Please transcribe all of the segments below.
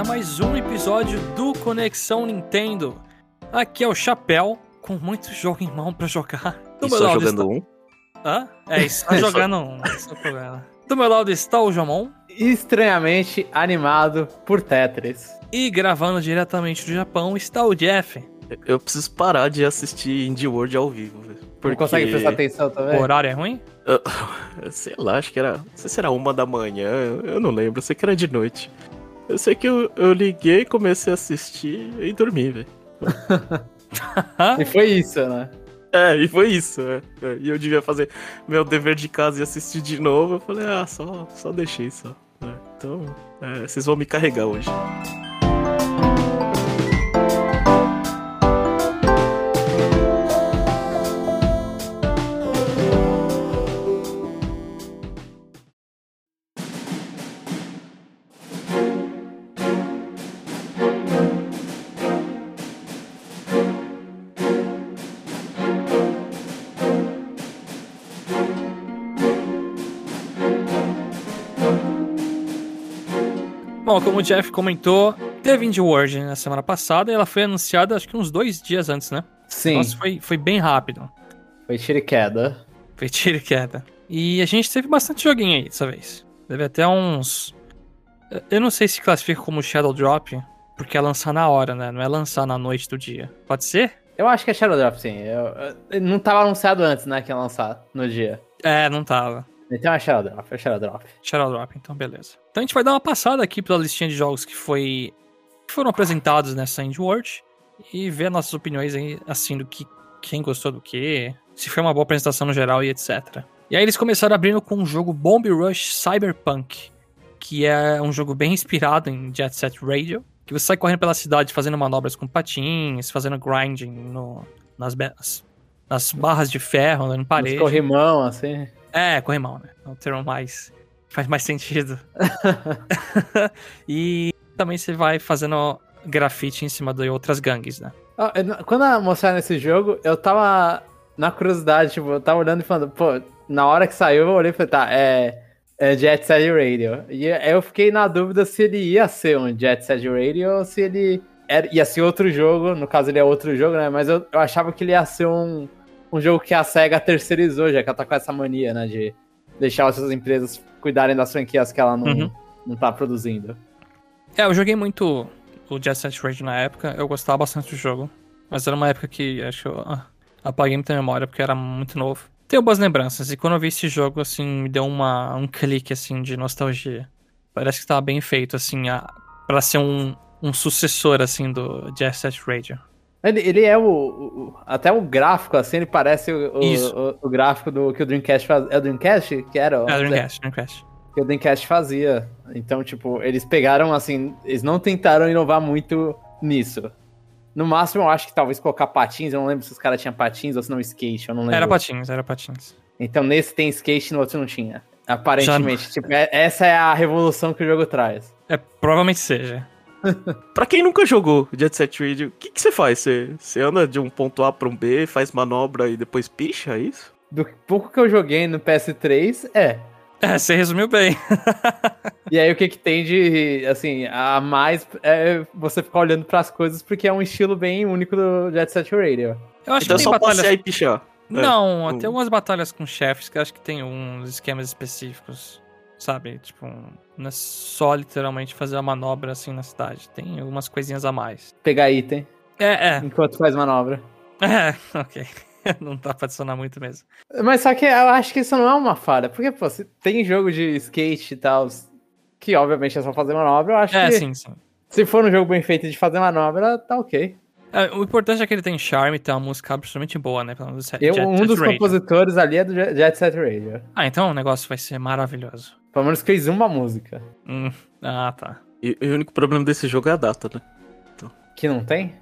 a mais um episódio do Conexão Nintendo. Aqui é o Chapéu, com muito jogo em mão pra jogar. Do e só jogando está... um? Hã? É, está jogando um. Esse é o problema. Do meu lado está o Jomon. Estranhamente animado por Tetris. E gravando diretamente do Japão está o Jeff. Eu preciso parar de assistir Indie World ao vivo, velho. Porque... Não consegue prestar atenção também? O horário é ruim? Eu, sei lá, acho que era. Não sei se era uma da manhã, eu não lembro, eu sei que era de noite. Eu sei que eu, eu liguei, comecei a assistir e dormi, velho. e foi isso, né? É, e foi isso, é. E eu devia fazer meu dever de casa e assistir de novo. Eu falei, ah, só, só deixei só. É. Então, é, vocês vão me carregar hoje. Bom, como o Jeff comentou, teve Indie World na semana passada e ela foi anunciada acho que uns dois dias antes, né? Sim. Nossa, foi, foi bem rápido. Foi tiro e queda. Foi tiro e queda. E a gente teve bastante joguinho aí dessa vez. Teve até uns. Eu não sei se classifica como Shadow Drop, porque é lançar na hora, né? Não é lançar na noite do dia. Pode ser? Eu acho que é Shadow Drop, sim. Eu, eu, não tava anunciado antes, né? Que ia lançar no dia. É, não tava. Então é Shadow Drop, é Shadow Drop. Shadow Drop, então beleza. Então a gente vai dar uma passada aqui pela listinha de jogos que foi que foram apresentados nessa Indie World e ver nossas opiniões aí, assim, do que quem gostou do que, se foi uma boa apresentação no geral e etc. E aí eles começaram abrindo com o jogo Bomb Rush Cyberpunk, que é um jogo bem inspirado em Jet Set Radio, que você sai correndo pela cidade fazendo manobras com patins, fazendo grinding no, nas, nas barras de ferro, andando em parede. Nos corrimão, assim. É, corrimão, né? É um termo mais. faz mais sentido. e também você vai fazendo grafite em cima de outras gangues, né? Ah, quando mostraram esse jogo, eu tava na curiosidade, tipo, eu tava olhando e falando, pô, na hora que saiu, eu olhei e falei, tá, é, é Jet Set Radio. E eu fiquei na dúvida se ele ia ser um Jet Set Radio ou se ele era, ia ser outro jogo, no caso ele é outro jogo, né? Mas eu, eu achava que ele ia ser um um jogo que a SEGA terceirizou, já que ela tá com essa mania, né, de deixar as suas empresas cuidarem das franquias que ela não, uhum. não tá produzindo. É, eu joguei muito o Jet Set Radio na época, eu gostava bastante do jogo, mas era uma época que acho que eu ah, apaguei muita memória porque era muito novo. Tenho boas lembranças, e quando eu vi esse jogo, assim, me deu uma, um clique, assim, de nostalgia. Parece que tava bem feito, assim, a, pra ser um, um sucessor, assim, do Jet Set Radio. Ele, ele é o, o, Até o gráfico, assim, ele parece o, o, o, gráfico do que o Dreamcast faz. É o Dreamcast? Que era? É o Dreamcast, Dreamcast. Que o Dreamcast fazia. Então, tipo, eles pegaram, assim. Eles não tentaram inovar muito nisso. No máximo, eu acho que talvez colocar patins. Eu não lembro se os caras tinham patins ou se não skate. Eu não lembro. Era patins, era patins. Então, nesse tem skate, no outro não tinha. Aparentemente. Tipo, é, essa é a revolução que o jogo traz. É, provavelmente seja. pra quem nunca jogou Jet Set Radio, o que, que você faz? Você, você anda de um ponto A pra um B, faz manobra e depois picha, é isso? Do pouco que eu joguei no PS3, é. É, você resumiu bem. e aí o que que tem de, assim, a mais é você ficar olhando para as coisas porque é um estilo bem único do Jet Set Radio. Eu acho então que tem só batalhas... e pichar. Não, é. tem algumas batalhas com chefes que eu acho que tem uns esquemas específicos sabe? Tipo, não é só literalmente fazer a manobra assim na cidade. Tem algumas coisinhas a mais. Pegar item. É, é. Enquanto faz manobra. É, ok. não dá pra adicionar muito mesmo. Mas só que eu acho que isso não é uma falha. Porque, pô, se tem jogo de skate e tal, que obviamente é só fazer manobra, eu acho é, que. É, sim, sim. Se for um jogo bem feito de fazer manobra, tá ok. É, o importante é que ele tem charme tem uma música absolutamente boa, né? Pelo menos Eu, um dos Radio. compositores ali é do Jet Set Radio. Ah, então o negócio vai ser maravilhoso. Pelo menos fez uma música. Hum, ah, tá. E, e, o único problema desse jogo é a data, né? Então. Que não tem?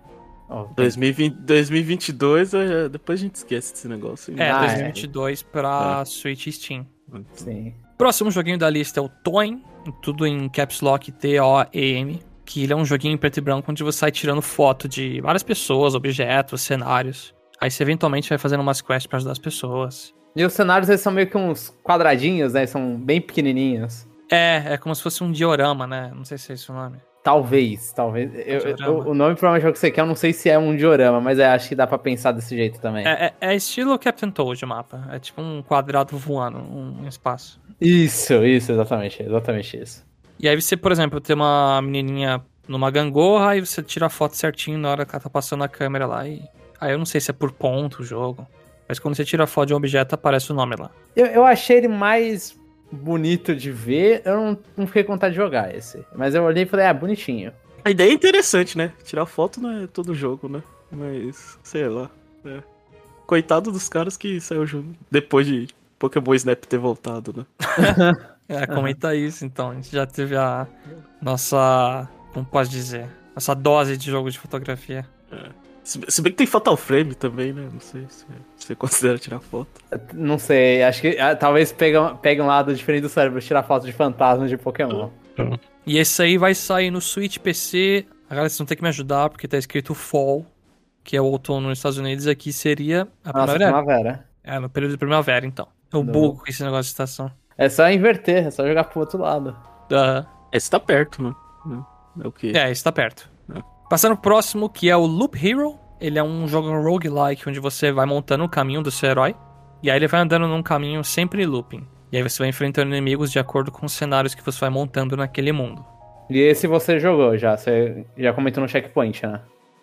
Oh, 2020, 2022, é, depois a gente esquece desse negócio. É, ah, 2022 é. pra é. Switch Steam. Sim. Próximo joguinho da lista é o Toem, tudo em Caps Lock T-O-E-M, que ele é um joguinho em preto e branco onde você sai tirando foto de várias pessoas, objetos, cenários. Aí você eventualmente vai fazendo umas quests para ajudar as pessoas. E os cenários eles são meio que uns quadradinhos, né? São bem pequenininhos. É, é como se fosse um diorama, né? Não sei se é esse o nome. Talvez, talvez. Eu- eu- o nome provavelmente é o que você quer, eu não sei se é um diorama, mas é, acho que dá pra pensar desse jeito também. É, é- é estilo Captain Toad o mapa. É tipo um quadrado voando, um, um espaço. Isso, isso, exatamente, exatamente isso. E aí você, por exemplo, tem uma menininha numa gangorra e você tira a foto certinho na hora que ela tá passando a câmera lá e... Aí eu não sei se é por ponto o jogo, mas quando você tira a foto de um objeto aparece o nome lá. Eu, eu achei ele mais bonito de ver, eu não, não fiquei com vontade de jogar esse. Mas eu olhei e falei, ah, bonitinho. A ideia é interessante, né? Tirar foto não é todo jogo, né? Mas, sei lá. é. Coitado dos caras que saiu junto depois de Pokémon Snap ter voltado, né? É, comenta isso então. A gente já teve a nossa. Como pode dizer? Essa dose de jogo de fotografia. Se, se bem que tem Fatal Frame também, né? Não sei se você considera tirar foto. Não sei, acho que ah, talvez pegue, pegue um lado diferente do cérebro, tirar foto de fantasmas de Pokémon. E esse aí vai sair no Switch PC. Agora vocês vão ter que me ajudar, porque tá escrito Fall, que é o outono nos Estados Unidos. Aqui seria a Nossa, primavera. primavera. É, no período de primavera, então. Eu Não. bugo com esse negócio de estação. É só inverter, é só jogar pro outro lado. Aham. Esse tá perto, né? É o que? É, esse tá perto. É. Passando pro próximo, que é o Loop Hero. Ele é um jogo roguelike, onde você vai montando o caminho do seu herói. E aí ele vai andando num caminho sempre looping. E aí você vai enfrentando inimigos de acordo com os cenários que você vai montando naquele mundo. E esse você jogou já, você já comentou no checkpoint, né?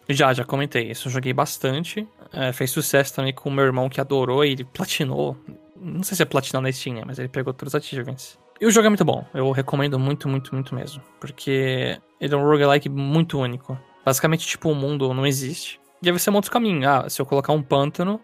Já, já comentei isso. Eu joguei bastante. É, fez sucesso também com o meu irmão que adorou e ele platinou. Não sei se é platinar na Steam, mas ele pegou todos os achievements. E o jogo é muito bom. Eu recomendo muito, muito, muito mesmo. Porque ele é um roguelike muito único. Basicamente, tipo, o mundo não existe. E aí você monta o caminho. Ah, se eu colocar um pântano,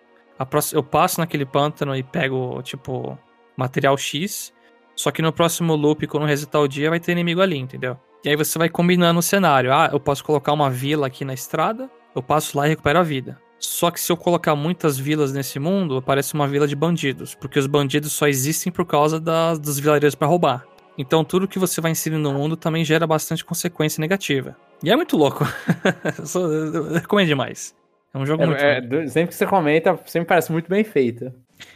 próxima- eu passo naquele pântano e pego, tipo, material X. Só que no próximo loop, quando resetar o dia, vai ter inimigo ali, entendeu? E aí você vai combinando o cenário. Ah, eu posso colocar uma vila aqui na estrada, eu passo lá e recupero a vida. Só que se eu colocar muitas vilas nesse mundo, aparece uma vila de bandidos, porque os bandidos só existem por causa das, dos vilarejos pra roubar. Então tudo que você vai inserindo no mundo também gera bastante consequência negativa. E é muito louco. recomendo demais. É um jogo muito É, é, bom. do- sempre que você comenta, sempre parece muito bem feito.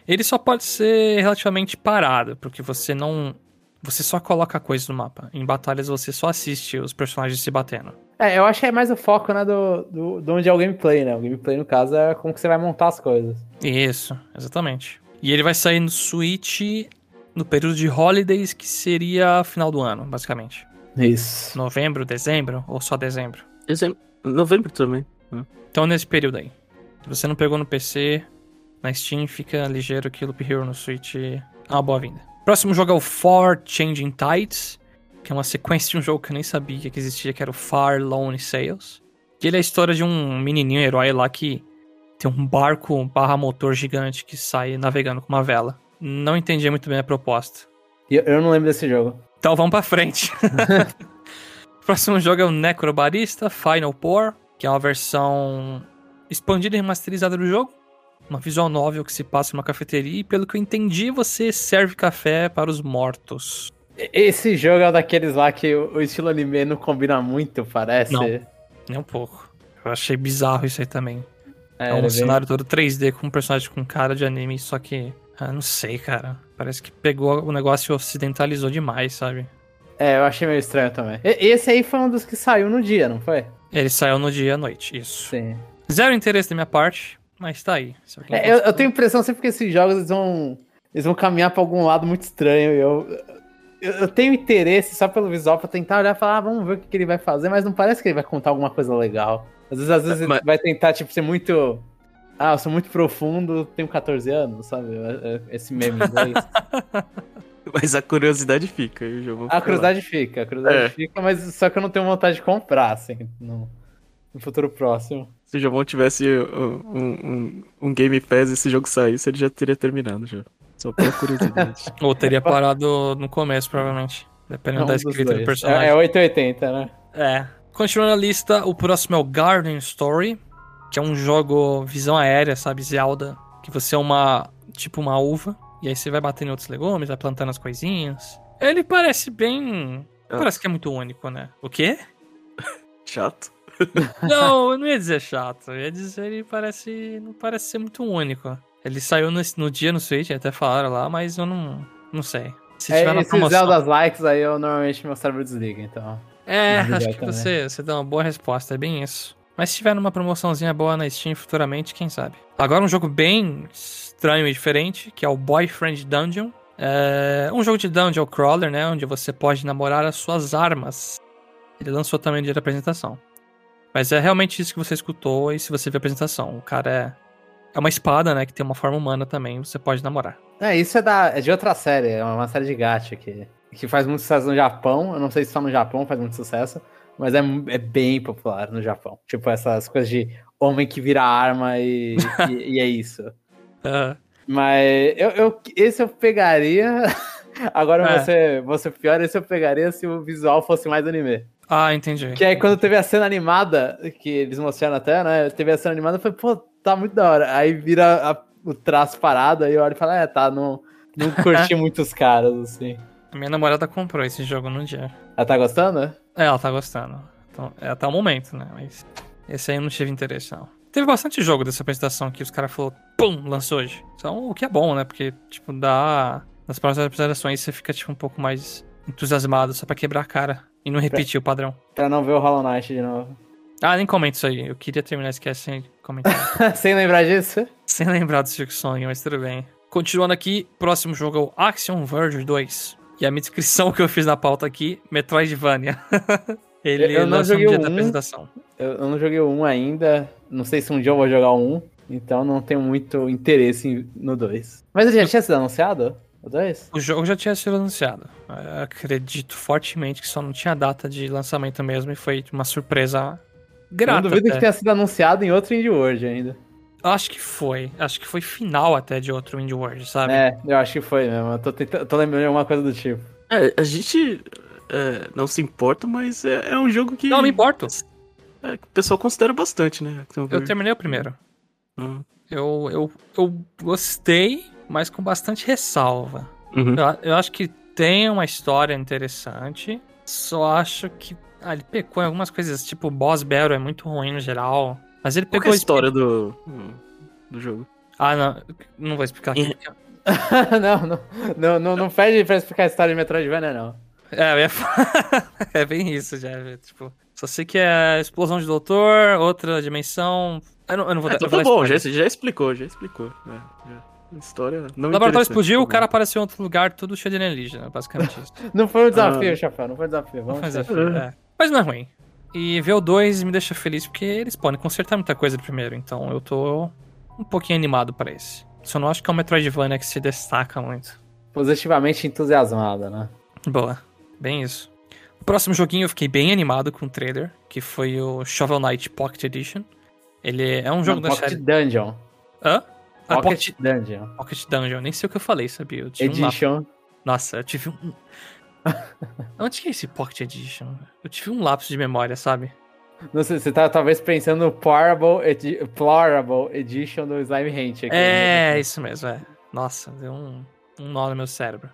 Ele só pode ser relativamente parado, porque você não. Você só coloca coisas no mapa. Em batalhas você só assiste os personagens se batendo. É, eu acho que é mais o foco, né, do, do, de onde é o gameplay, né? O gameplay, no caso, é como que você vai montar as coisas. Isso, exatamente. E ele vai sair no Switch no período de holidays, que seria final do ano, basicamente. Isso. Novembro, dezembro ou só dezembro. É novembro também. Então nesse período aí. Se você não pegou no PC, na Steam, fica ligeiro que Loop Hero no Switch é uma boa vinda. Próximo jogo é o Far Changing Tides, que é uma sequência de um jogo que eu nem sabia que existia, que era o Far Lone Sails. Que ele é a história de um menininho herói lá que tem um barco barra motor gigante que sai navegando com uma vela. Não entendi muito bem a proposta. Eu, eu não lembro desse jogo. Então vamos pra frente. o próximo jogo é o Necrobarista Final Pour, que é uma versão expandida e remasterizada do jogo. Uma visual novel que se passa em uma cafeteria e, pelo que eu entendi, você serve café para os mortos. Esse jogo é daqueles lá que o, estilo anime não combina muito, parece. Não. Nem um pouco. Eu achei bizarro isso aí também. É, É, um é bem- cenário todo 3D com um personagem com cara de anime, só que. Ah, não sei, cara. Parece que pegou o negócio e ocidentalizou demais, sabe? É, eu achei meio estranho também. E- Esse aí foi um dos que saiu no dia, não foi? Ele saiu no dia à noite, isso. Sim. Zero interesse da minha parte, mas tá aí. É, eu, eu tenho a impressão sempre que esses jogos eles vão, eles vão caminhar pra algum lado muito estranho. E eu, eu, tenho interesse só pelo visual pra tentar olhar e falar, ah, vamos ver o que, que ele vai fazer, mas não parece que ele vai contar alguma coisa legal. Às vezes, às vezes Mas- ele vai tentar, tipo, ser muito. Ah, eu sou muito profundo, tenho 14 anos, sabe? É- é- Esse meme em inglês. Mas a curiosidade fica, eu já vou A curiosidade fica, a curiosidade É. fica, mas só que eu não tenho vontade de comprar, assim, no, no futuro próximo. Se o Giovanni tivesse uh, um, um, um Game Pass e esse jogo saísse, ele já teria terminado já. Só pela curiosidade. Ou teria parado no começo, provavelmente. Dependendo É um da escrita do personagem. É, é 880, né? É. Continuando a lista, o próximo é o Garden Story, que é um jogo visão aérea, sabe? Zelda. Que você é uma. Tipo uma uva. E aí você vai batendo em outros legumes, vai plantando as coisinhas. Ele parece bem. Ah. Parece que é muito único, né? O quê? Chato. Não, eu não ia dizer chato. Eu ia dizer ele parece. Não parece ser muito único. Ele saiu no, no dia no Switch, até falaram lá, mas eu não. Não sei. Se tiver É, na esses promoção. Zeldas likes aí eu normalmente meu cérebro desliga, então. É, acho que também. você, você dá uma boa resposta, é bem isso. Mas se tiver numa promoçãozinha boa na Steam futuramente, quem sabe. Agora um jogo bem estranho e diferente, que é o Boyfriend Dungeon. É um jogo de dungeon crawler, né, onde você pode namorar as suas armas. Ele lançou também no dia da apresentação. Mas é realmente isso que você escutou e se você ver a apresentação. O cara é, é uma espada, né, que tem uma forma humana também, você pode namorar. É, isso é, da, é de outra série, é uma série de gacha que, que faz muito sucesso no Japão. Eu não sei se só no Japão faz muito sucesso, mas é, é bem popular no Japão. Tipo, essas coisas de homem que vira arma e, e, e é isso. Ah, Mas eu, eu- esse eu pegaria. Agora É. você, você pior, esse eu pegaria se o visual fosse mais anime. ah, entendi. Que aí quando teve a cena animada, que eles mostraram até, né? Teve a cena animada, falei, pô, tá muito da hora. Aí vira a- o traço parado, aí eu olho e falo, é, tá, não, não curti muitos caras, assim. A minha namorada comprou esse jogo no dia. Ela tá gostando? É, ela tá gostando. Então, é até o momento, né? Mas esse aí eu não tive interesse, não. Teve bastante jogo dessa apresentação que os caras falaram, pum, lançou hoje. Então, o que é bom, né? Porque, tipo, dá. Nas próximas apresentações você fica, tipo, um pouco mais entusiasmado, só pra quebrar a cara e não repetir o padrão. Pra não ver o Hollow Knight de novo. Ah, nem comento isso aí. Eu queria terminar esse cast sem comentar. Sem lembrar disso? sem lembrar do Silk Song, mas tudo bem. Continuando aqui, próximo jogo é o Action Verge 2. E a minha descrição que eu fiz na pauta aqui, Metroidvania. Ele Eu não joguei dia o da um. apresentação. Eu, não joguei o 1 ainda. Não sei se um dia eu vou jogar o 1. Então não tenho muito interesse no 2. Mas ele já tinha sido anunciado? O 2? O jogo já tinha sido anunciado. Eu acredito fortemente que só não tinha data de lançamento mesmo e foi uma surpresa grata. não duvido até. que tenha sido anunciado em outro Indie World ainda. Acho que foi. Acho que foi final até de outro Indie World, sabe? É, eu acho que foi mesmo. Eu tô, tentando, tô lembrando de alguma coisa do tipo. É, a gente é, não se importa, mas é, é um jogo que, Não, me importo. é, o pessoal considera bastante, né? Action Eu terminei o primeiro. Hum. Eu, eu, eu gostei, mas com bastante ressalva. Uhum. Eu, eu acho que tem uma história interessante. Só acho que. Ah, ele pecou em algumas coisas. Tipo, o Boss Battle é muito ruim no geral. Mas ele Qual que pegou é a história do, do jogo? Ah, não. Não vou explicar aqui. não, não, não, não, não pede pra explicar a história de Metroidvania, não. É, eu ia falar. é bem isso, já. Tipo, só sei que é explosão de doutor, outra dimensão. Eu não, eu não vou É, dar. eu vou tá bom, já, já explicou, já explicou. É, já. História não O laboratório explodiu, o cara apareceu em outro lugar, tudo cheio de alienígena, basicamente isso. Não foi um desafio, Ah. chefão, não foi um desafio. Vamos Mas, ser. é, é. Mas não é ruim. E ver o 2 me deixa feliz porque eles podem consertar muita coisa do primeiro, então eu tô um pouquinho animado pra esse. Só não acho que é um Metroidvania que se destaca muito. Positivamente entusiasmada, né? Boa, bem isso. O próximo joguinho eu fiquei bem animado com o trailer, que foi o Shovel Knight Pocket Edition. Ele é um jogo Não, da Pocket série. Dungeon. Hã? Ah, Pocket, Pocket, Dungeon. Pocket Dungeon, nem sei o que eu falei, sabia? Eu tive um. Edition. Nossa, eu tive um. Onde que é esse Pocket Edition? Eu tive um lapso de memória, sabe? Não sei, você tá talvez pensando no Plorable, Edi Plorable Edition do Slime Ranch. aqui. É, isso mesmo, é. Nossa, deu um, um nó no meu cérebro.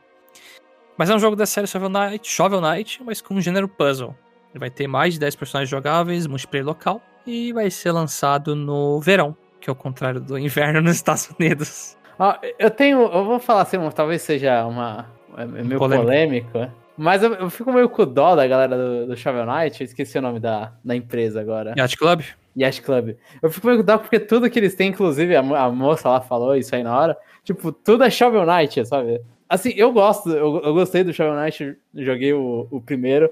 Mas é um jogo da série Shovel Knight, Shovel Knight, mas com um gênero puzzle. Ele vai ter mais de 10 personagens jogáveis, multiplayer local, e vai ser lançado no verão, que é o contrário do inverno nos Estados Unidos. Ó, eu tenho. Eu vou falar assim, talvez seja uma. É meio Polêmico. polêmico, né? Mas eu, eu fico meio com dó da galera do, do Shovel Knight. Eu esqueci o nome da, da empresa agora. Yacht Club? Yacht Club. Eu fico meio com dó porque tudo que eles têm, inclusive a, a moça lá falou isso aí na hora. Tipo, tudo é Shovel Knight, sabe? Assim, eu gosto, eu, eu gostei do Shovel Knight, joguei o, o primeiro.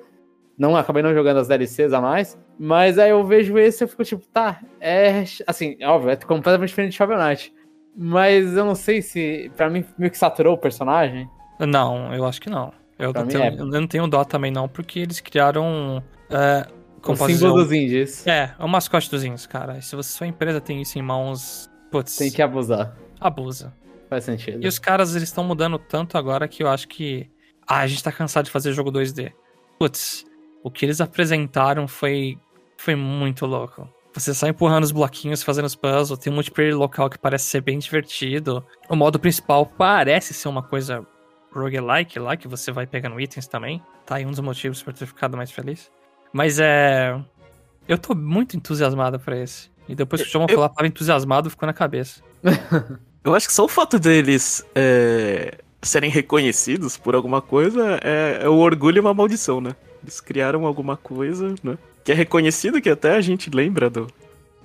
Não, acabei não jogando as DLCs a mais. Mas aí eu vejo esse e eu fico tipo, tá, é. Assim, óbvio, é completamente diferente de Shovel Knight. Mas eu não sei se. Pra mim, meio que saturou o personagem. Não, eu acho que não. Eu Pra não, tenho, é. eu não tenho dó também, não, porque eles criaram. É, como o símbolo dos indies. É, é o mascote dos índios, cara. E se você, sua empresa tem isso em mãos, putz, Tem que abusar. abusa. Faz sentido. E os caras, eles estão mudando tanto agora que eu acho que. Ah, a gente tá cansado de fazer jogo 2D. Putz, o que eles apresentaram foi. Foi muito louco. Você sai empurrando os bloquinhos, fazendo os puzzles, tem um multiplayer local que parece ser bem divertido. O modo principal parece ser uma coisa roguelike lá, que você vai pegando itens também. Tá aí um dos motivos pra ter ficado mais feliz. Mas é. Eu tô muito entusiasmado pra esse. E depois que o João Eu- falar, tava entusiasmado, ficou na cabeça. Eu acho que só o fato deles é, serem reconhecidos por alguma coisa é, é o orgulho e uma maldição, né? Eles criaram alguma coisa, né? Que é reconhecido, que até a gente lembra do,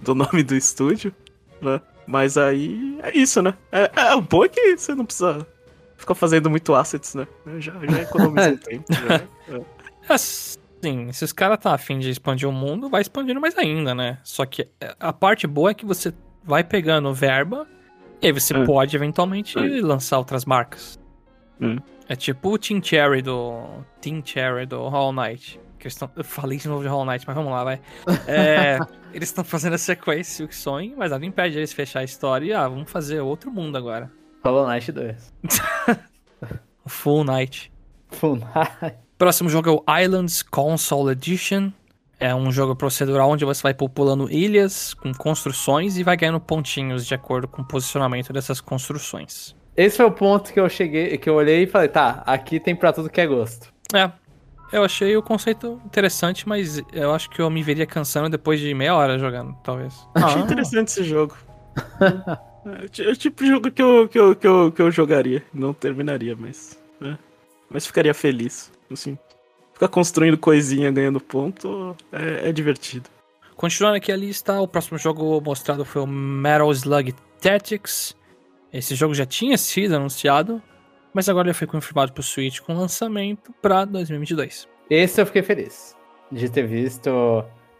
do nome do estúdio, né? Mas aí é isso, né? É, é o bom é que você não precisa ficar fazendo muito assets, né? Já, já economiza um tempo. Já, é. Assim, se os caras tá afim de expandir o mundo, vai expandindo mais ainda, né? Só que a parte boa é que você vai pegando verba e aí você É. pode eventualmente É. lançar outras marcas. Hum. É tipo o Team Cherry do. Team Cherry do Hollow Knight. Que eles tão, eu falei de novo de Hollow Knight, mas vamos lá, vai. É, eles estão fazendo a sequência Silk Song, mas nada impede eles fechar a história e ah, vamos fazer outro mundo agora. Hollow Knight 2. O Full Night. Full Knight. Próximo jogo é o Islands Console Edition. É um jogo procedural onde você vai populando ilhas com construções e vai ganhando pontinhos de acordo com o posicionamento dessas construções. Esse foi o ponto que eu cheguei, que eu olhei e falei, tá, aqui tem pra tudo que é gosto. É, eu achei o conceito interessante, mas eu acho que eu me veria cansando depois de meia hora jogando, talvez. Achei Ah, interessante esse jogo. é, o é o tipo de jogo que eu, que eu, que eu, que eu jogaria. Não terminaria, mas. né? Mas ficaria feliz. Assim. Ficar construindo coisinha, ganhando ponto, é, é divertido. Continuando aqui a lista, o próximo jogo mostrado foi o Metal Slug Tactics. Esse jogo já tinha sido anunciado, mas agora ele foi confirmado pro Switch com lançamento pra 2022. Esse eu fiquei feliz de ter visto.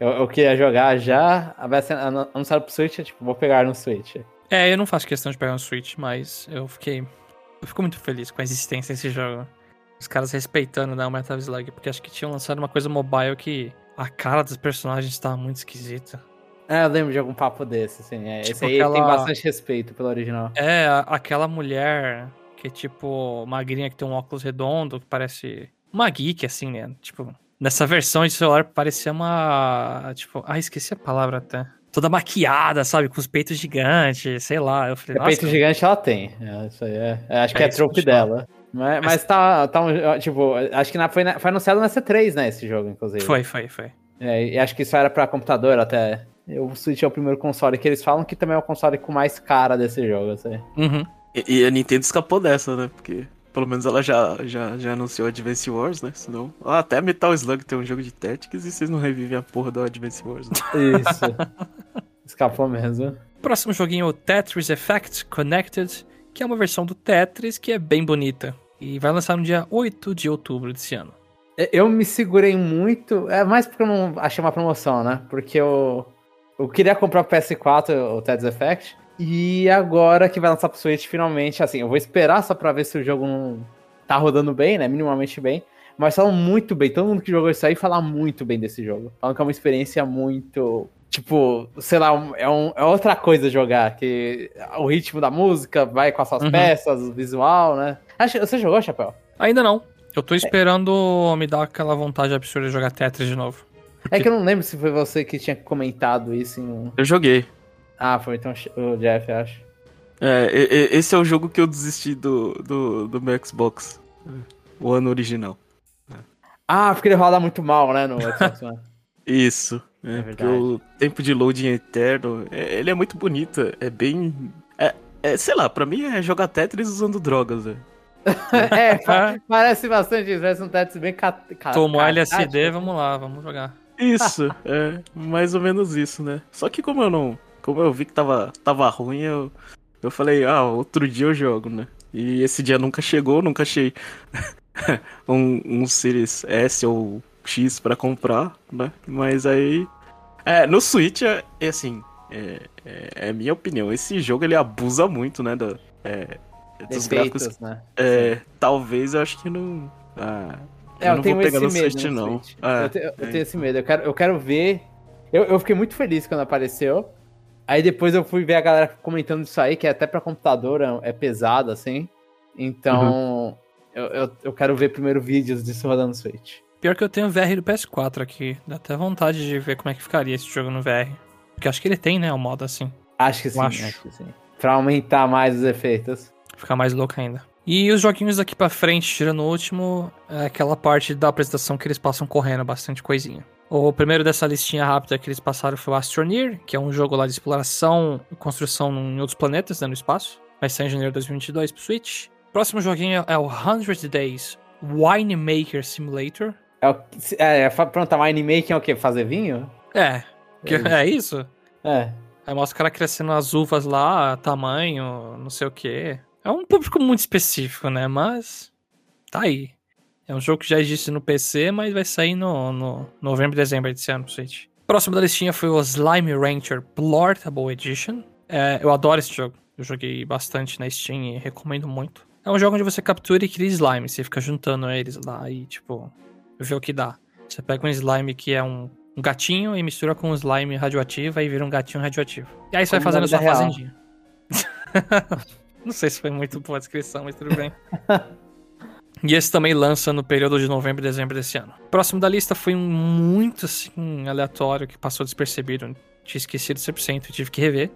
Eu, eu queria jogar já, vai ser anu- anunciado pro Switch, eu, tipo, vou pegar no Switch. É, eu não faço questão de pegar no Switch, mas eu fiquei. Eu fico muito feliz com a existência desse jogo. Os caras respeitando né, o Metal Slug, porque acho que tinham lançado uma coisa mobile que a cara dos personagens tava muito esquisita. É, eu lembro de algum papo desse, assim. É, Tipo esse aí aquela- tem bastante respeito pelo original. É, aquela mulher que é tipo magrinha que tem um óculos redondo, que parece uma geek, assim, né? Tipo, nessa versão de celular parecia uma. Tipo, ah, esqueci a palavra até. Toda maquiada, sabe? Com os peitos gigantes, sei lá. Eu falei, Peito nossa, gigante ela tem. É, isso aí é, é, acho que É é, trope continua. dela. Mas, mas tá, tá um, tipo, acho que na- foi, na- foi anunciado na C3, né, esse jogo, inclusive. Foi, foi, foi. É, e acho que isso era pra computador até. O Switch é o primeiro console que eles falam que também é o console com mais cara desse jogo, assim. Uhum. E, e a Nintendo escapou dessa, né? Porque pelo menos ela já, já, já anunciou Advance Wars, né? Senão. Ah, até Metal Slug tem um jogo de Tactics e vocês não revivem a porra do Advance Wars. Né? Isso. Escapou mesmo. Próximo joguinho é o Tetris Effect Connected, que é uma versão do Tetris que é bem bonita. E vai lançar no dia 8 de outubro desse ano. É, Eu me segurei muito, é mais porque eu não achei uma promoção, né? Porque eu, eu queria comprar o PS4, o Tetris Effect, e agora que vai lançar pro Switch, finalmente, assim, eu vou esperar só pra ver se o jogo não tá rodando bem, né? Minimamente bem. Mas falam muito bem, todo mundo que jogou isso aí fala muito bem desse jogo. Falam que é uma experiência muito. Tipo, sei lá, é, um- é outra coisa jogar, que o ritmo da música vai com as suas Uhum. peças, o visual, né? Acho- Você jogou, Chapéu? Ainda não. Eu tô esperando me dar aquela vontade absurda de jogar Tetris de novo. É que eu não lembro se foi você que tinha comentado isso em um. Eu joguei. Ah, foi então o Jeff, acho. É, esse é o jogo que eu desisti do, do, do meu Xbox. O ano original. Ah, porque ele roda muito mal, né, no Xbox One. Isso. É, É porque o tempo de loading é eterno. é- ele é muito bonito. É bem. É, é, sei lá, pra mim é jogar Tetris usando drogas, velho. é, pa- parece bastante isso, parece um Tetris bem cat... ca- Tomou LSD, vamos lá, vamos jogar. Isso, é mais ou menos isso, né? Só que como eu não. Como eu vi que tava, tava ruim, eu, eu falei, ah, outro dia eu jogo, né? E esse dia nunca chegou, nunca achei um, um Series S ou X pra comprar, né? Mas aí. É, no Switch é, é assim. É, é, é minha opinião. Esse jogo ele abusa muito, né? Da, é, dos gráficos. Defeitos, né? É, talvez eu acho que não. Ah, É, eu, não tenho vou pegar esse no medo Switch, no não. Switch. É, eu, te- eu é. tenho esse medo. Eu quero, eu quero ver. Eu, eu fiquei muito feliz quando apareceu. Aí depois eu fui ver a galera comentando isso aí, que é até pra computador é, é pesado, assim. Então, Uhum. eu, eu, eu quero ver primeiro vídeos disso rodando Switch. Pior que eu tenho o VR do PS4 aqui. Dá até vontade de ver como é que ficaria esse jogo no VR. Porque acho que ele tem, né, o modo assim. Acho que sim, acho. acho que sim. Pra aumentar mais os efeitos. Ficar mais louco ainda. E os joguinhos daqui pra frente, tirando o último, é aquela parte da apresentação que eles passam correndo, bastante coisinha. O primeiro dessa listinha rápida que eles passaram foi o Astroneer, que é um jogo lá de exploração e construção em outros planetas, né, no espaço. Vai sair em janeiro de 2022 pro Switch. Próximo joguinho é o 100 Days Winemaker Simulator. É, o, é, é pronto, a winemaking é o quê? Fazer vinho? É. Que, é isso? É. Aí mostra o cara crescendo as uvas lá, tamanho, não sei o quê. É um público muito específico, né? Mas tá aí. É um jogo que já existe no PC, mas vai sair no, no novembro dezembro desse ano pro Switch. Próximo da listinha foi o Slime Rancher Portable Edition. É, eu adoro esse jogo. Eu joguei bastante na Steam e recomendo muito. É um jogo onde você captura e cria slime. Você fica juntando eles lá e, tipo, vê o que dá. Você pega um slime que é um, um gatinho e mistura com um slime radioativo e vira um gatinho radioativo. E aí você Como vai fazendo a sua real. fazendinha. Não sei se foi muito boa a descrição, mas tudo bem. E esse também lança no período de novembro e dezembro desse ano. Próximo da lista foi um muito assim aleatório que passou despercebido. Tinha esquecido 100% e tive que rever.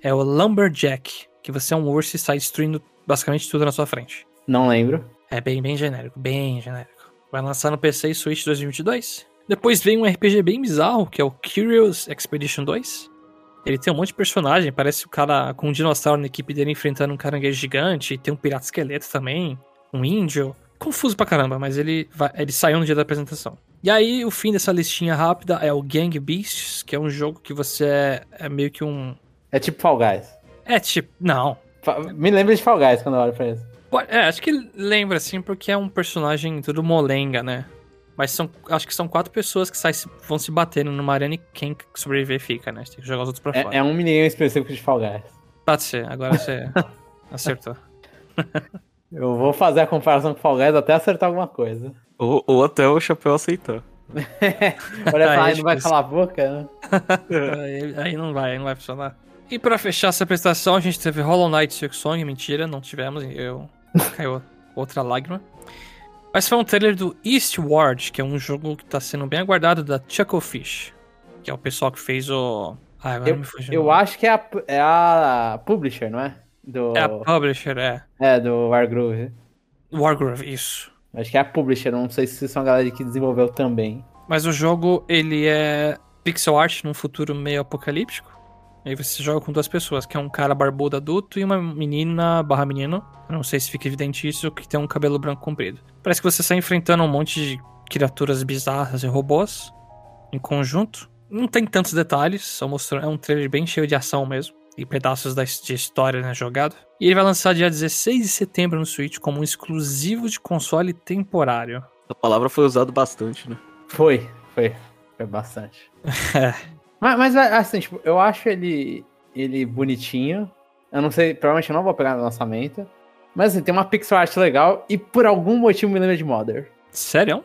É o Lumberjack, que você é um urso e sai destruindo basicamente tudo na sua frente. Não lembro. É bem, bem genérico, bem genérico. Vai lançar no PC e Switch 2022. Depois vem um RPG bem bizarro, que é o Curious Expedition 2. Ele tem um monte de personagem, parece o cara com um dinossauro na equipe dele enfrentando um caranguejo gigante, tem um pirata esqueleto também, um índio. Confuso pra caramba, mas ele, vai, ele saiu no dia da apresentação. E aí, o fim dessa listinha rápida é o Gang Beasts, que é um jogo que você é, é meio que um. É tipo Fall Guys. É tipo. Não. Me lembra de Fall Guys quando eu olho pra isso. É, acho que lembra, assim, porque é um personagem tudo molenga, né? Mas são, acho que são quatro pessoas que vão se batendo numa arena e quem sobreviver fica, né? Você tem que jogar os outros pra fora. É, é um minigame específico de Fall Guys. Pode ser, agora você acertou. Eu vou fazer a comparação com Fall Guys até acertar alguma coisa. Ou, ou até o chapéu aceitar. Olha Aí pra é aí, não vai calar a boca, né? aí, aí não vai, aí não vai funcionar. E pra fechar essa apresentação, a gente teve Hollow Knight Silk Song, mentira, não tivemos, eu caiu outra lágrima. Mas foi um trailer do Eastward, que é um jogo que tá sendo bem aguardado da Chucklefish, que é o pessoal que fez o... Ah, agora me fugiu. o Eu acho que é a, é a publisher, não é? Do, É a publisher, é. é, do Wargroove. Wargroove, isso. Acho que é a publisher, não sei se são a galera que desenvolveu também. Mas o jogo, ele é pixel art num futuro meio apocalíptico. Aí você joga com duas pessoas, que é um cara barbudo adulto e uma menina barra menino. Eu não sei se fica evidente isso, que tem um cabelo branco comprido. Parece que você está enfrentando um monte de criaturas bizarras e robôs em conjunto. Não tem tantos detalhes, só mostrando. É um trailer bem cheio de ação mesmo. E pedaços da, de história, né, jogado. E ele vai lançar dia 16 de setembro no Switch como um exclusivo de console temporário. A palavra foi usada bastante, né? Foi, foi. Foi bastante. É. Mas, mas assim, tipo, eu acho ele, ele bonitinho. Eu não sei, provavelmente eu não vou pegar no lançamento. Mas assim, tem uma pixel art legal e por algum motivo me lembra de Mother. Sério?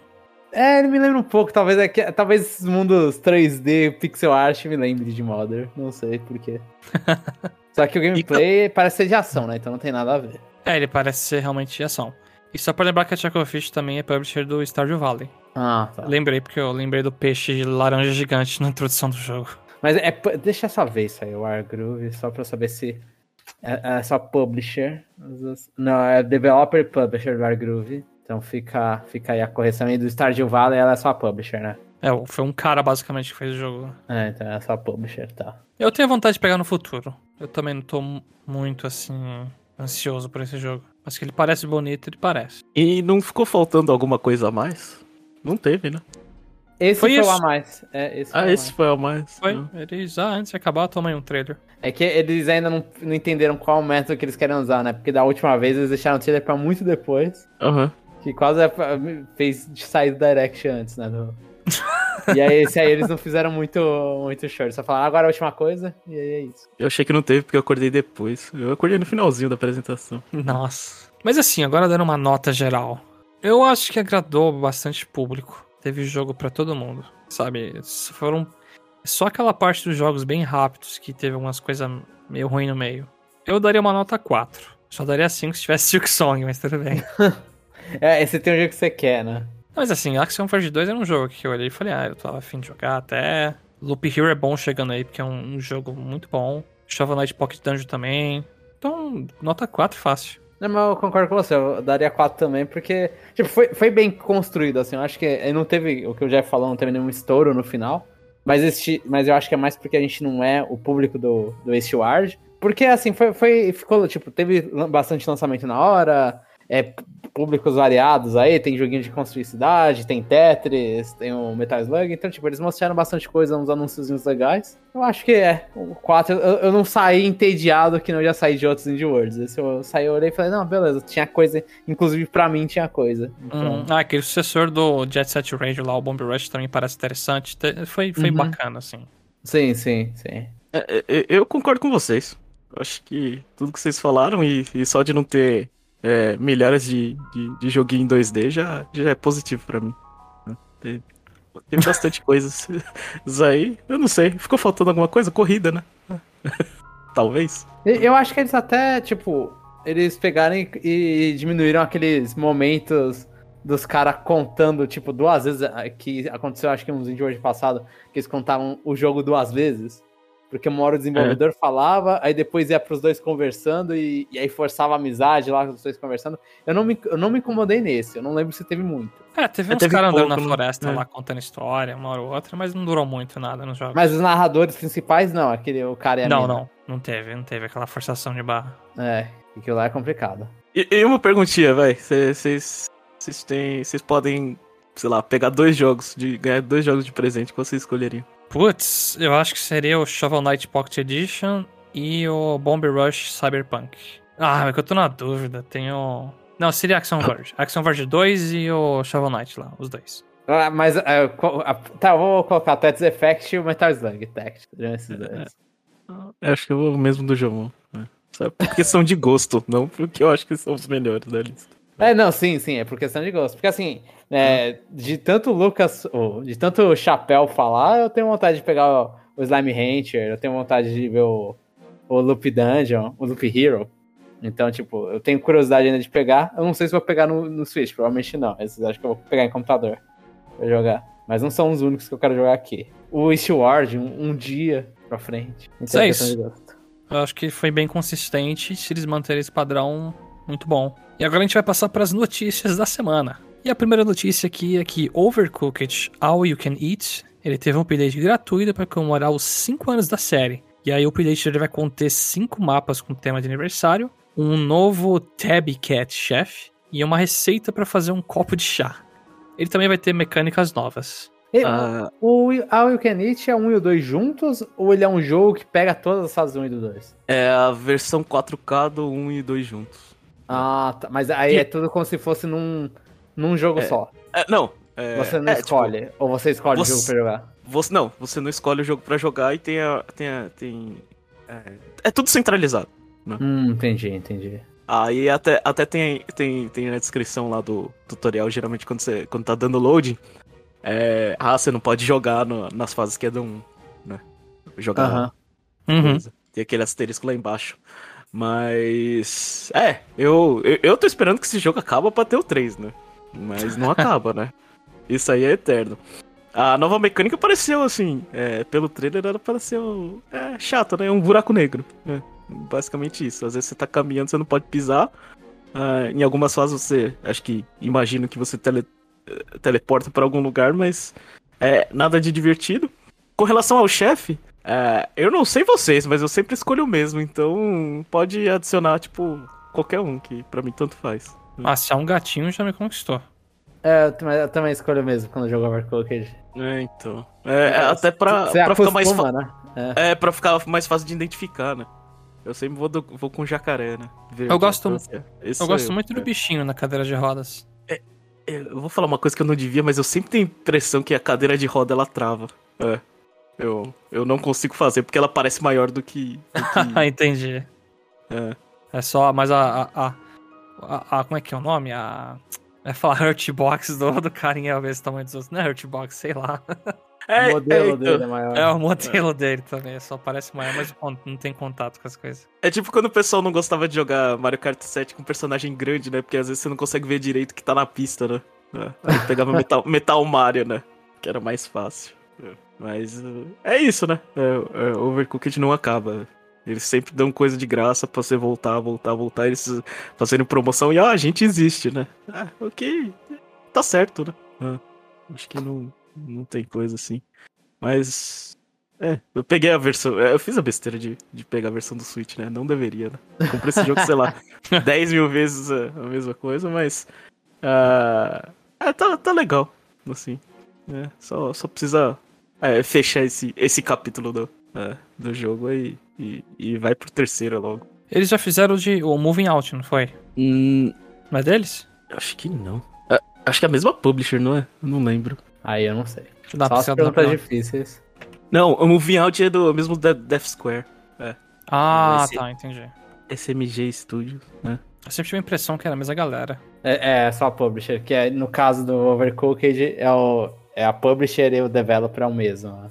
É, ele me lembra um pouco, talvez é que, talvez esses mundos 3D pixel art me lembre de Mother, não sei porquê. Só que o gameplay parece ser de ação, né? Então não tem nada a ver. É, ele parece ser realmente de ação. E só pra lembrar que a Chucklefish também é publisher do Stardew Valley. Ah, tá. Lembrei, porque eu lembrei do peixe laranja gigante na introdução do jogo. Mas é, deixa ver isso aí, o Wargroove, só pra eu saber se é, é só publisher. Não, é developer e publisher do Wargroove. Então fica, fica aí a correção aí do Stardew Valley, ela é só publisher, né? É, foi um cara basicamente que fez o jogo. É, então é só publisher, tá. Eu tenho vontade de pegar no futuro. Eu também não tô mu- muito, assim, ansioso por esse jogo. Mas que ele parece bonito, ele parece. E não ficou faltando alguma coisa a mais? Não teve, né? Esse Foi foi, o a mais. É, esse foi Ah, o a esse mais. foi a mais. Foi, né? eles, ah, antes de acabar, toma aí um trailer. É que eles ainda não, não entenderam qual método que eles querem usar, né? Porque da última vez eles deixaram o trailer pra muito depois. Aham. Que quase é fez de sair do Direct antes, né? do- e aí esse aí eles não fizeram muito, muito short. Só falaram, agora a última coisa, e aí é isso. Eu achei que não teve porque eu acordei depois. Eu acordei no finalzinho da apresentação. Nossa. Mas assim, agora dando uma nota geral. Eu acho que agradou bastante público. Teve jogo pra todo mundo, sabe? Foram só aquela parte dos jogos bem rápidos que teve algumas coisas meio ruim no meio. Eu daria uma nota 4. Só daria 5 se tivesse Silk Song, mas tudo bem. É, esse tem o jogo que você quer, né? mas assim, Axiom Verge 2 era um jogo que eu olhei e falei, ah, eu tava afim de jogar até. Loop Hero é bom chegando aí, porque é um, um jogo muito bom. Shovel Knight Pocket Dungeon também. Então, nota 4 fácil. Não, mas eu concordo com você, eu daria 4 também, porque tipo, foi, foi bem construído, assim, eu acho que não teve, o que o Jeff falou, não teve nenhum estouro no final, mas, esse, mas eu acho que é mais porque a gente não é o público do, do Eastward, porque, assim, foi, foi, ficou, tipo, teve bastante lançamento na hora, é, públicos variados aí, tem joguinho de construir cidade, tem Tetris, tem o Metal Slug, então, tipo, eles mostraram bastante coisa, uns anúncios legais. Eu acho que é, o 4, eu, eu não saí entediado que não já saí de outros Indie Worlds. Esse eu saí, eu olhei e falei, não, beleza, tinha coisa, inclusive pra mim tinha coisa. Então, Hum, ah, aquele sucessor do Jet Set Radio lá, o Bomb Rush, também parece interessante. Te- Foi, foi Uhum. bacana, assim. Sim, sim, sim. É, é, eu concordo com vocês. Eu Acho que tudo que vocês falaram e, e só de não ter é, milhares de, de, de joguinho em 2D já, já é positivo pra mim. né? Tem, bastante coisas. Isso aí, eu não sei. Ficou faltando alguma coisa? Corrida, né? Talvez. Eu acho que eles até, tipo, eles pegaram e, e diminuíram aqueles momentos dos caras contando, tipo, duas vezes, ah, que aconteceu acho que uns vídeos hoje passado, que eles contavam o jogo duas vezes. Porque uma hora o desenvolvedor falava, aí depois ia pros dois conversando e, e aí forçava a amizade lá com os dois conversando. Eu não, me, eu não me incomodei nesse, eu não lembro se teve muito. É, teve É, uns caras andando pouco, na né? floresta É. lá contando história, uma hora ou outra, mas não durou muito nada nos jogos. Mas os narradores principais, não, aquele, o cara e a não, mina. não, não teve, não teve aquela forçação de barra. É, aquilo lá é complicado. E, e uma perguntinha, vai. Vocês vocês têm. Vocês podem, sei lá, pegar dois jogos, de ganhar dois jogos de presente que vocês escolheriam. Putz, eu acho que seria o Shovel Knight Pocket Edition e o Bomb Rush Cyberpunk. Ah, é que eu tô na dúvida. Tenho. Não, seria Action Verge. Action Verge 2 e o Shovel Knight lá, os dois. Ah, mas, é, a- tá, eu vou colocar o Tetris Effect e o Metal Slug Tactics. seriam esses dois. Eu acho que eu vou mesmo do João. né? Só por questão de gosto, não porque eu acho que são os melhores da lista. É, não, sim, sim, é por questão de gosto. Porque assim, é, de tanto Lucas, de tanto Chapéu falar, eu tenho vontade de pegar o, o Slime Rancher, eu tenho vontade de ver o, o Loop Dungeon, o Loop Hero. Então, tipo, eu tenho curiosidade ainda de pegar. Eu não sei se vou pegar no, no Switch, provavelmente não. Esses acho que eu vou pegar em computador pra jogar. Mas não são os únicos que eu quero jogar aqui. O Eastward, um, um dia pra frente. Então, Isso é isso. Eu acho que foi bem consistente. Se eles manterem esse padrão, muito bom. E agora a gente vai passar para as notícias da semana. E a primeira notícia aqui é que Overcooked All You Can Eat ele teve um update gratuito para comemorar os 5 anos da série. E aí o update ele vai conter 5 mapas com tema de aniversário, um novo Tabby Cat Chef e uma receita para fazer um copo de chá. Ele também vai ter mecânicas novas. E, Ah, O All You Can Eat é um e o 2 juntos? Ou ele é um jogo que pega todas as fases do 1 e do 2? é a versão 4K do 1 e 2 juntos. Ah, tá. Mas aí Que- é tudo como se fosse num, num jogo É, só. É, não. é- Você não é, tipo, escolhe. ou você escolhe você- o jogo pra jogar. Você, não, você não escolhe o jogo pra jogar e tem a. Tem, a, tem é, é tudo centralizado. Hum, entendi, entendi. Aí até, até tem, tem, tem na descrição lá do tutorial, geralmente quando você quando tá dando loading, é, ah, você não pode jogar no- nas fases que é do 1, né? Jogar. Uhum. Tem aquele asterisco lá embaixo. Mas. É, eu, eu, eu tô esperando que esse jogo acaba pra ter o 3, né? Mas não acaba, né? Isso aí é eterno. A nova mecânica pareceu assim, é, pelo trailer ela pareceu é, chata, né? Um buraco negro. né? Basicamente isso. Às vezes você tá caminhando, você não pode pisar. Ah, em algumas fases você, acho que, imagino que você tele, eh, teleporta pra algum lugar, mas é nada de divertido. Com relação ao chefe, é, eu não sei vocês, mas eu sempre escolho o mesmo, então pode adicionar, tipo, qualquer um, que pra mim tanto faz. Ah, se é um gatinho, já me conquistou. É, eu, também- eu também escolho mesmo quando eu jogo Overcooked. É, então. É, é até pra, Você pra ficar mais fácil. né? É. É, pra ficar mais fácil de identificar, né? Eu sempre vou, do- vou com jacaré, né? Verde, Eu gosto- Eu sou gosto muito do é. bichinho na cadeira de rodas. Eu vou falar uma coisa que eu não devia, mas eu sempre tenho a impressão que a cadeira de roda ela trava. É. Eu, eu não consigo fazer porque ela parece maior do que. do que- Entendi. é. É só, mas a, a, a, a- a- Como é que é o nome? A. É falar Hurtbox do, do carinha, ver esse tamanho dos outros. Não é Hurtbox, sei lá. É, o modelo é, dele é maior. É o modelo dele também, só parece maior, mas não tem contato com as coisas. É tipo quando o pessoal não gostava de jogar Mario Kart 7 com personagem grande, né? Porque às vezes você não consegue ver direito o que tá na pista, né? É. Aí pegava Metal, Metal Mario, né? Que era mais fácil. É. Mas é isso, né? É, é, Overcooked não acaba. Eles sempre dão coisa de graça pra você voltar, voltar, voltar. Eles fazendo promoção e, ah, a gente existe, né? Ah, ok. Tá certo, né? Ah, acho que não, não tem coisa assim. Mas É, eu peguei a versão. é, Eu fiz a besteira de, de pegar a versão do Switch, né? Não deveria, né? Comprei esse jogo, sei lá, 10 mil vezes a, a mesma coisa, mas. ah, é, tá, tá legal, assim. né? Só, só precisa é, fechar esse, esse capítulo do, é, do jogo aí e, e vai pro terceiro logo. Eles já fizeram o de, o Moving Out, não foi? Hum, Não é deles? acho que não. É, acho que é a mesma publisher, não é? Eu não lembro. Aí eu não sei. Deixa eu Só as perguntas difíceis. Não, o Moving Out é do mesmo da Death Square. Ah, Esse- tá, entendi. SMG Studios, né? Eu sempre tive a impressão que era a mesma galera. É, é só a publisher, que é, no caso do Overcooked, é, o, é a publisher e o developer é o mesmo. Né?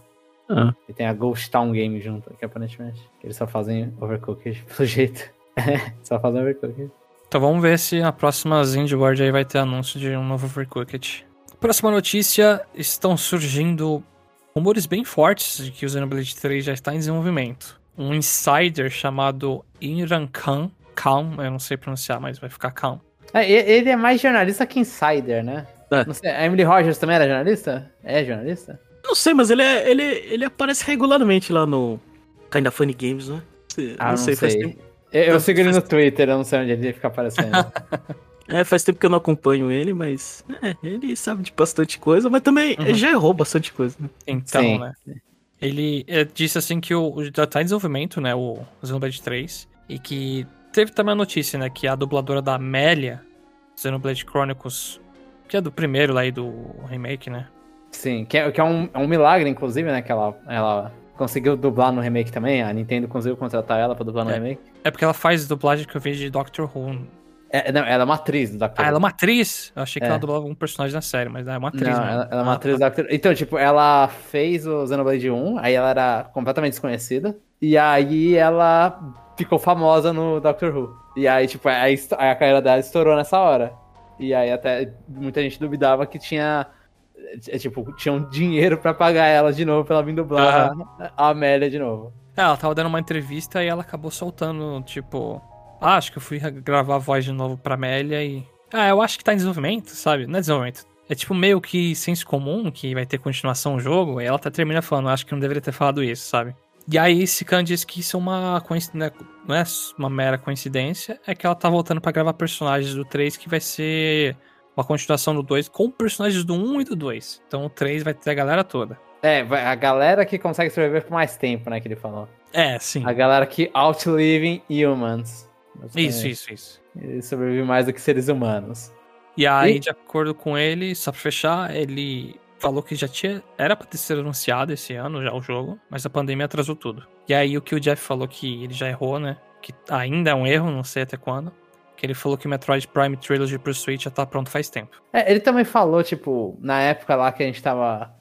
Ah. E tem a Ghost Town Game junto aqui, aparentemente. Que eles só fazem Overcooked, pelo jeito. só fazem Overcooked. Então vamos ver se a próxima World aí vai ter anúncio de um novo Overcooked. Próxima notícia, estão surgindo rumores bem fortes de que o Xenoblade 3 já está em desenvolvimento. Um insider chamado Iran Khan, Khan, eu não sei pronunciar, mas vai ficar Khan. É, ele é mais jornalista que insider, né? É. Não sei, a Emily Rogers também era jornalista? É jornalista? Não sei, mas ele, é, ele, ele aparece regularmente lá no Kinda Funny Games, né? Sei- Ah, não sei. faz tempo. Eu, eu Não, sigo ele no Twitter, eu não sei onde ele fica aparecendo. É, faz tempo que eu não acompanho ele, mas é, ele sabe de bastante coisa, mas também Uhum. já errou bastante coisa. né? Então, Sim. né? Ele é, disse assim que o, o já tá em desenvolvimento, né? O Xenoblade 3. E que teve também a notícia, né? Que a dubladora da Amélia, Xenoblade Chronicles, que é do primeiro lá aí do remake, né? Sim, que é, que é um, é um milagre, inclusive, né? Que ela, ela conseguiu dublar no remake também. A Nintendo conseguiu contratar ela pra dublar no É. remake. É porque ela faz dublagem que eu vi de Doctor Who. É, não, ela é uma atriz do Dr. Ah, ela é uma atriz? Eu achei que É. ela dublava um personagem da série, mas é uma atriz. Não, mesmo. ela, ela é uma Ah, atriz tá. do Dr. Então, tipo, ela fez o Xenoblade 1, aí ela era completamente desconhecida. E aí ela ficou famosa no Doctor Who. E aí, tipo, a, a carreira dela estourou nessa hora. E aí até muita gente duvidava que tinha. É, Tipo, tinha um dinheiro pra pagar ela de novo pra ela vir dublar a Amélia de novo. É, ela tava dando uma entrevista e ela acabou soltando, tipo. Ah, acho que eu fui gravar a voz de novo pra Amélia e. Ah, eu acho que tá em desenvolvimento, sabe? Não é desenvolvimento. É tipo meio que senso comum que vai ter continuação o jogo, e ela tá termina falando, acho que não deveria ter falado isso, sabe? E aí esse Khan diz que isso é uma coincidência, não é uma mera coincidência, é que ela tá voltando pra gravar personagens do 3 que vai ser uma continuação do 2 com personagens do 1 e do 2. Então o 3 vai ter a galera toda. É, a galera que consegue sobreviver por mais tempo, né? Que ele falou. É, sim. A galera que outliving humans. Isso, isso, isso. Ele sobrevive mais do que seres humanos. E aí, E- de acordo com ele, só pra fechar, ele falou que já tinha. Era pra ter sido anunciado esse ano já o jogo, mas a pandemia atrasou tudo. E aí o que o Jeff falou que ele já errou, né? Que ainda é um erro, não sei até quando. Ele falou que o Metroid Prime Trilogy pro Switch já tá pronto faz tempo. É, ele também falou, tipo, na época lá que a gente tava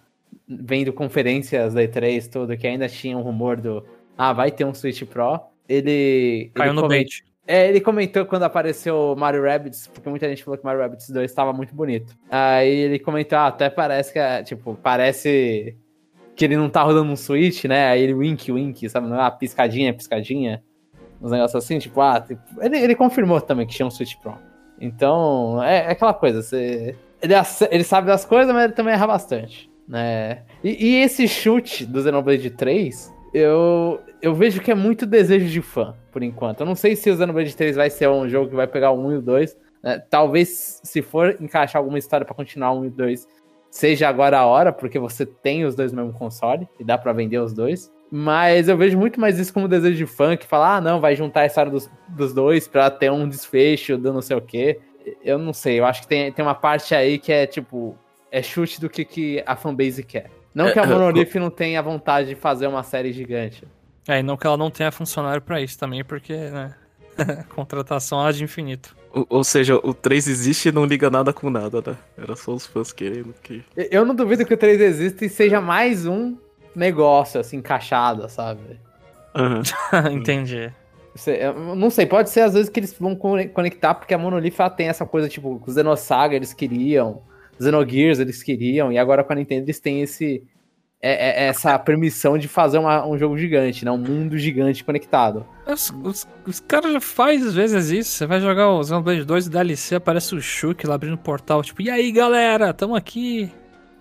vendo conferências da E3, tudo, que ainda tinha um rumor do. Ah, vai ter um Switch Pro. Ele. Caiu ele no comen- bait. É, ele comentou quando apareceu o Mario Rabbids, porque muita gente falou que Mario Rabbids 2 estava muito bonito. Aí ele comentou, ah, até parece que, é, tipo, parece que ele não tá rodando um Switch, né? Aí ele wink, wink, sabe? Não uma piscadinha, piscadinha. Uns negócios assim, tipo, ah, tipo, ele, ele confirmou também que tinha um Switch Pro. Então, é, é aquela coisa, você, ele, ace- ele sabe das coisas, mas ele também erra bastante, né? E, e esse chute do Xenoblade 3, eu, eu vejo que é muito desejo de fã, por enquanto. Eu não sei se o Xenoblade 3 vai ser um jogo que vai pegar o 1 e o 2. né? Talvez, se for encaixar alguma história pra continuar o 1 e o 2, seja agora a hora, porque você tem os dois no mesmo console e dá pra vender os dois. Mas eu vejo muito mais isso como desejo de fã, que fala, ah, não, vai juntar a história dos, dos dois pra ter um desfecho do não sei o quê. Eu não sei, eu acho que tem, tem uma parte aí que é tipo, é chute do que, que a fanbase quer. Não que a É, Monolith não tenha vontade de fazer uma série gigante. É, e não que ela não tenha funcionário pra isso também, porque, né? Contratação há de infinito. Ou, ou seja, o 3 existe e não liga nada com nada, né? Era só os fãs querendo que. Eu não duvido que o 3 exista e seja mais um negócio, assim, encaixado, sabe? Aham. Entendi. Eu não sei, pode ser às vezes que eles vão conec- conectar, porque a Monolith ela tem essa coisa, tipo, o Xenosaga eles queriam, Xenogears eles queriam, e agora com a Nintendo eles têm esse, é- é- essa permissão de fazer uma- um jogo gigante, né? Um mundo gigante conectado. Os, os, os caras já fazem às vezes isso. Você vai jogar o Xenoblade 2 e DLC, aparece o Shulk lá abrindo o portal. Tipo, e aí galera, tamo aqui.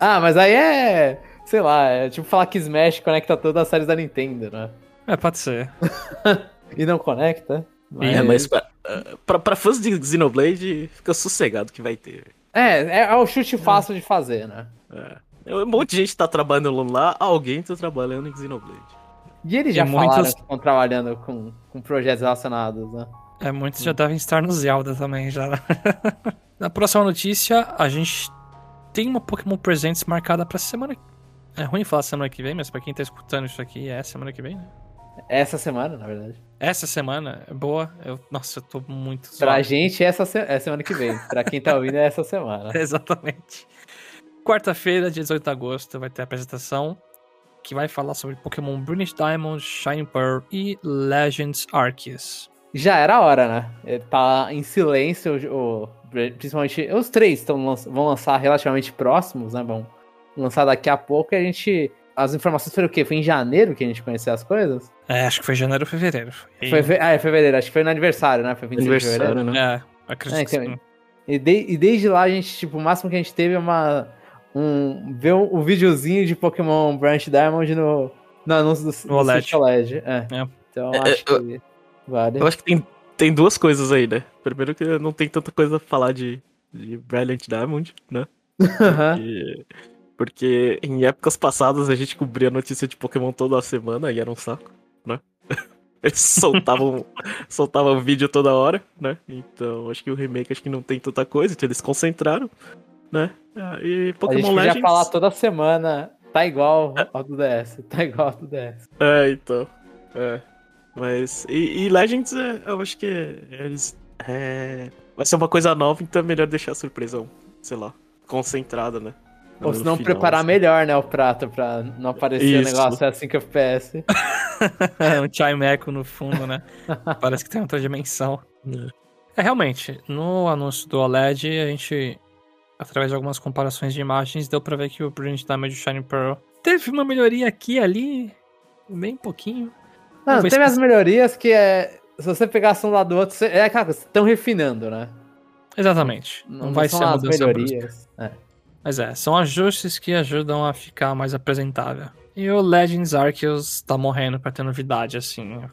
Ah, mas aí é. Sei lá, é tipo falar que Smash conecta todas as séries da Nintendo, né? É, pode ser. E não conecta. É, mas pra, pra, pra fãs de Xenoblade, fica sossegado que vai ter. É, é, é o chute fácil de fazer, né? É. Um monte de gente tá trabalhando lá, alguém tá trabalhando em Xenoblade. E eles já E falaram muitos- que estão trabalhando com, com projetos relacionados, né? É, muitos já devem estar no Zelda também já. Na próxima notícia, a gente tem uma Pokémon Presents marcada pra semana. É ruim falar semana que vem, mas pra quem tá escutando isso aqui, é semana que vem, né? Essa semana, na verdade. Essa semana é boa. Eu, nossa, eu tô muito Pra zoado. gente, essa se- é semana que vem. Pra quem tá ouvindo, é essa semana. Exatamente. Quarta-feira, dia 18 de agosto, vai ter a apresentação que vai falar sobre Pokémon Brilliant Diamond, Shining Pearl e Legends Arceus. Já era a hora, né? Ele tá em silêncio, o, principalmente os três tão, vão lançar relativamente próximos, né? Vão lançar daqui a pouco e a gente. As informações foram o quê? Foi em janeiro que a gente conheceu as coisas? É, acho que foi janeiro ou fevereiro. E- Foi, fe- ah, é fevereiro, acho que foi no aniversário, né? Foi 26 de fevereiro. Aniversário, né? É, acredito É, que então, sim. E, de- e desde lá a gente, tipo, o máximo que a gente teve é uma. Um, ver o, o videozinho de Pokémon Branch Diamond no, no anúncio do, No do OLED. Switch OLED. É. É. Então É, acho que vale. Eu acho que tem, tem duas coisas aí, né? Primeiro que não tem tanta coisa pra falar de, de Brilliant Diamond, né? Aham. Porque em épocas passadas a gente cobria notícia de Pokémon toda semana e era um saco, né? Eles soltavam, soltavam vídeo toda hora, né? Então acho que o remake acho que não tem tanta coisa, então eles concentraram, né? Ah, E a gente Pokémon Legends. falar toda semana. Tá igual ao do DS. Tá igual ao do DS. É, então. É. Mas. E, e Legends, é, eu acho que eles. É, vai ser uma coisa nova, então é melhor deixar a surpresa, sei lá, concentrada, né? Ou se não preparar assim. melhor, né, o prato pra não aparecer o Isso. negócio a 5 FPS. É um Chime Echo no fundo, né? Parece que tem outra dimensão. É, realmente, no anúncio do OLED, a gente, através de algumas comparações de imagens, deu pra ver que o Brilliant Diamond Shining Pearl teve uma melhoria aqui e ali, bem pouquinho. Não, teve as melhorias que é. Se você pegasse um lado do outro, você- é aquela coisa, estão refinando, né? Exatamente. Não, vai são ser a as mudança melhorias. É. Mas é, são ajustes que ajudam a ficar mais apresentável. E o Legends Arceus tá morrendo pra ter novidade, assim. Eu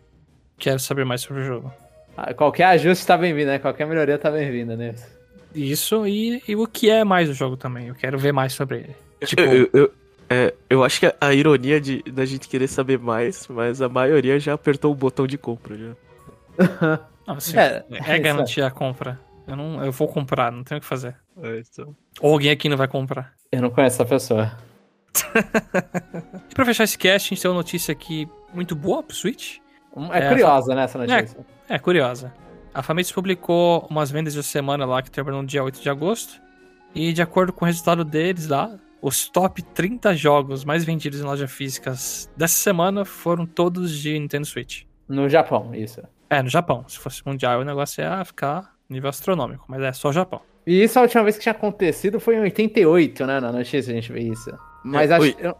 quero saber mais sobre o jogo. Ah, Qualquer ajuste tá bem-vindo, né? Qualquer melhoria tá bem-vinda nisso. Isso e, e o que é mais o jogo também. Eu quero ver mais sobre ele. Tipo, Eu, eu, eu- é, eu acho que a, ironia de, da gente querer saber mais, mas a maioria já apertou o botão de compra já. assim, É, é, garantir a compra. Eu, não, eu vou comprar, não tenho o que fazer. É, então. Ou alguém aqui não vai comprar. Eu não conheço essa pessoa. E pra fechar esse cast, a gente tem uma notícia aqui muito boa pro Switch. Um- É, É, curiosa, né, essa notícia. É, curiosa. A Famitsu publicou umas vendas de semana lá que terminou no dia 8 de agosto. E de acordo com o resultado deles lá, os top 30 jogos mais vendidos em lojas físicas dessa semana foram todos de Nintendo Switch. No Japão, isso. É, no Japão. Se fosse mundial, o negócio ia ficar nível astronômico, mas é só o Japão. E isso a última vez que tinha acontecido foi em 88, né? Na notícia a gente vê isso. Mas É, acho. oi. eu-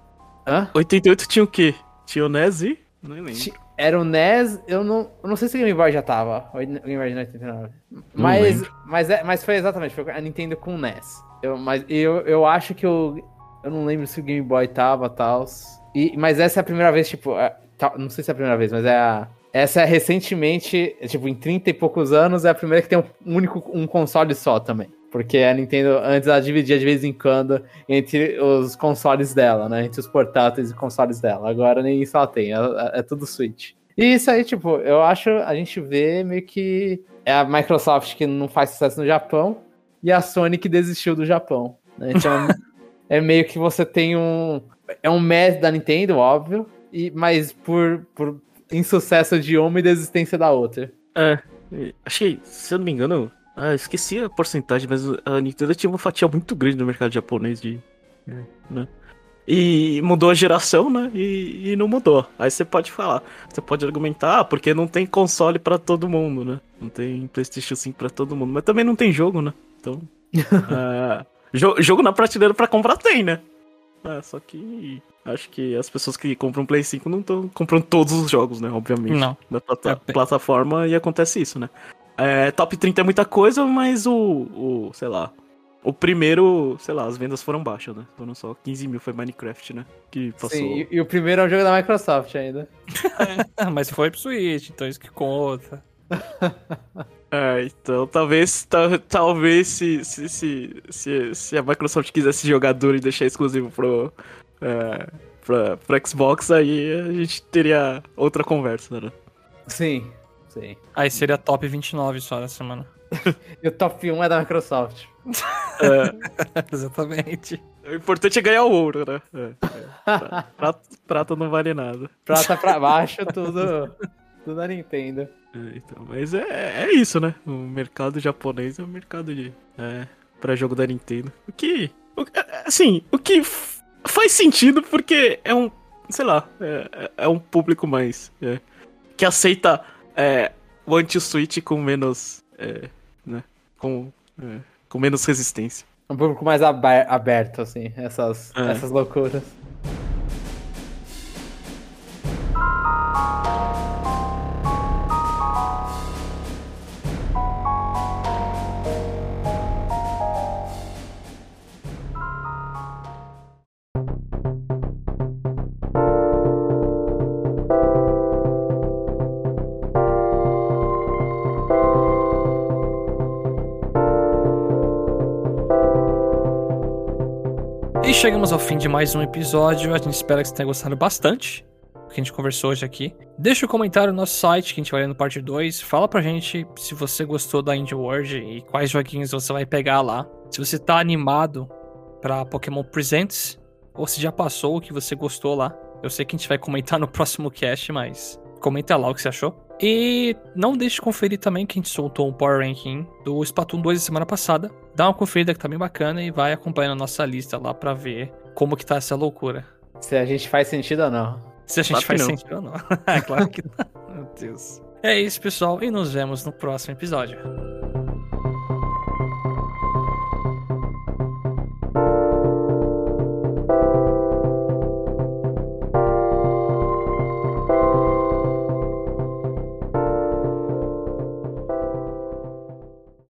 Hã? 88 tinha o quê? Tinha o NES e. Não lembro. Ti- Era o NES, eu não, eu não sei se o Game Boy já tava. O Game Boy de 89. Mas, mas, é, mas foi exatamente, foi a Nintendo com o NES. Eu, mas eu, eu acho que o. Eu não lembro se o Game Boy tava e tal. Mas essa é a primeira vez, tipo. é, não sei se é a primeira vez, mas é a. Essa é recentemente, tipo, em 30 e poucos anos, é a primeira que tem um único um console só também. Porque a Nintendo antes ela dividia de vez em quando entre os consoles dela, né? Entre os portáteis e consoles dela. Agora nem isso ela tem, é, é tudo Switch. E isso aí, tipo, eu acho, a gente vê meio que é a Microsoft que não faz sucesso no Japão e a Sony que desistiu do Japão. né? Então, é meio que você tem um. É um mess da Nintendo, óbvio, e, mas por, por insucesso de uma e desistência da outra. É. que, se eu não me engano. Ah, esqueci a porcentagem, mas a Nintendo tinha uma fatia muito grande no mercado japonês de. né? E mudou a geração, né? E, e não mudou. Aí você pode falar. Você pode argumentar, ah, porque não tem console pra todo mundo, né? Não tem PlayStation 5 pra todo mundo. Mas também não tem jogo, né? Então. ah, jo- jogo na prateleira pra comprar tem, né? É, só que. Acho que as pessoas que compram Play 5 não estão comprando todos os jogos, né? Obviamente. Não. Da plata- É, plataforma e acontece isso, né? É, top 30 é muita coisa, mas o, o sei lá, o primeiro, sei lá, as vendas foram baixas, né? Foram só 15 mil, foi Minecraft, né? Que passou. Sim, e, e o primeiro é um jogo da Microsoft ainda. Mas foi pro Switch, então isso que conta. É, então talvez, tal- talvez se, se, se, se, se a Microsoft quisesse jogar duro e deixar exclusivo pro, é, pra, pro Xbox, aí a gente teria outra conversa, né? Sim, sim. Aí seria top 29 só na semana. E o top 1 é da Microsoft. É, Exatamente. o importante é ganhar o ouro, né? É, é. Prata, prata não vale nada. Prata pra baixo, tudo, tudo da Nintendo. É, então, mas é, é isso, né? O mercado japonês é o mercado de. É, pra jogo da Nintendo. O que. o- é, assim, o que faz sentido porque é um. Sei lá, é, é- é um público mais. é, que aceita é, o anti-switch com menos. É, né? Com, é, com menos resistência. Um público mais aber- aberto, assim, essas, É. essas loucuras. Chegamos ao fim de mais um episódio. A gente espera que você tenha gostado bastante do que a gente conversou hoje aqui. Deixa o comentário no nosso site, que a gente vai ler no parte 2. Fala pra gente se você gostou da Indie World e quais joguinhos você vai pegar lá. Se você tá animado pra Pokémon Presents, ou se já passou o que você gostou lá. Eu sei que a gente vai comentar no próximo cast, mas comenta lá o que você achou. E não deixe de conferir também que a gente soltou um Power Ranking do Splatoon 2 da semana passada. Dá uma conferida que tá bem bacana e vai acompanhando a nossa lista lá pra ver como que tá essa loucura. Se a gente faz sentido ou não. Se a gente Claro faz sentido ou não. é claro que não. Meu Deus. É isso, pessoal, e nos vemos no próximo episódio.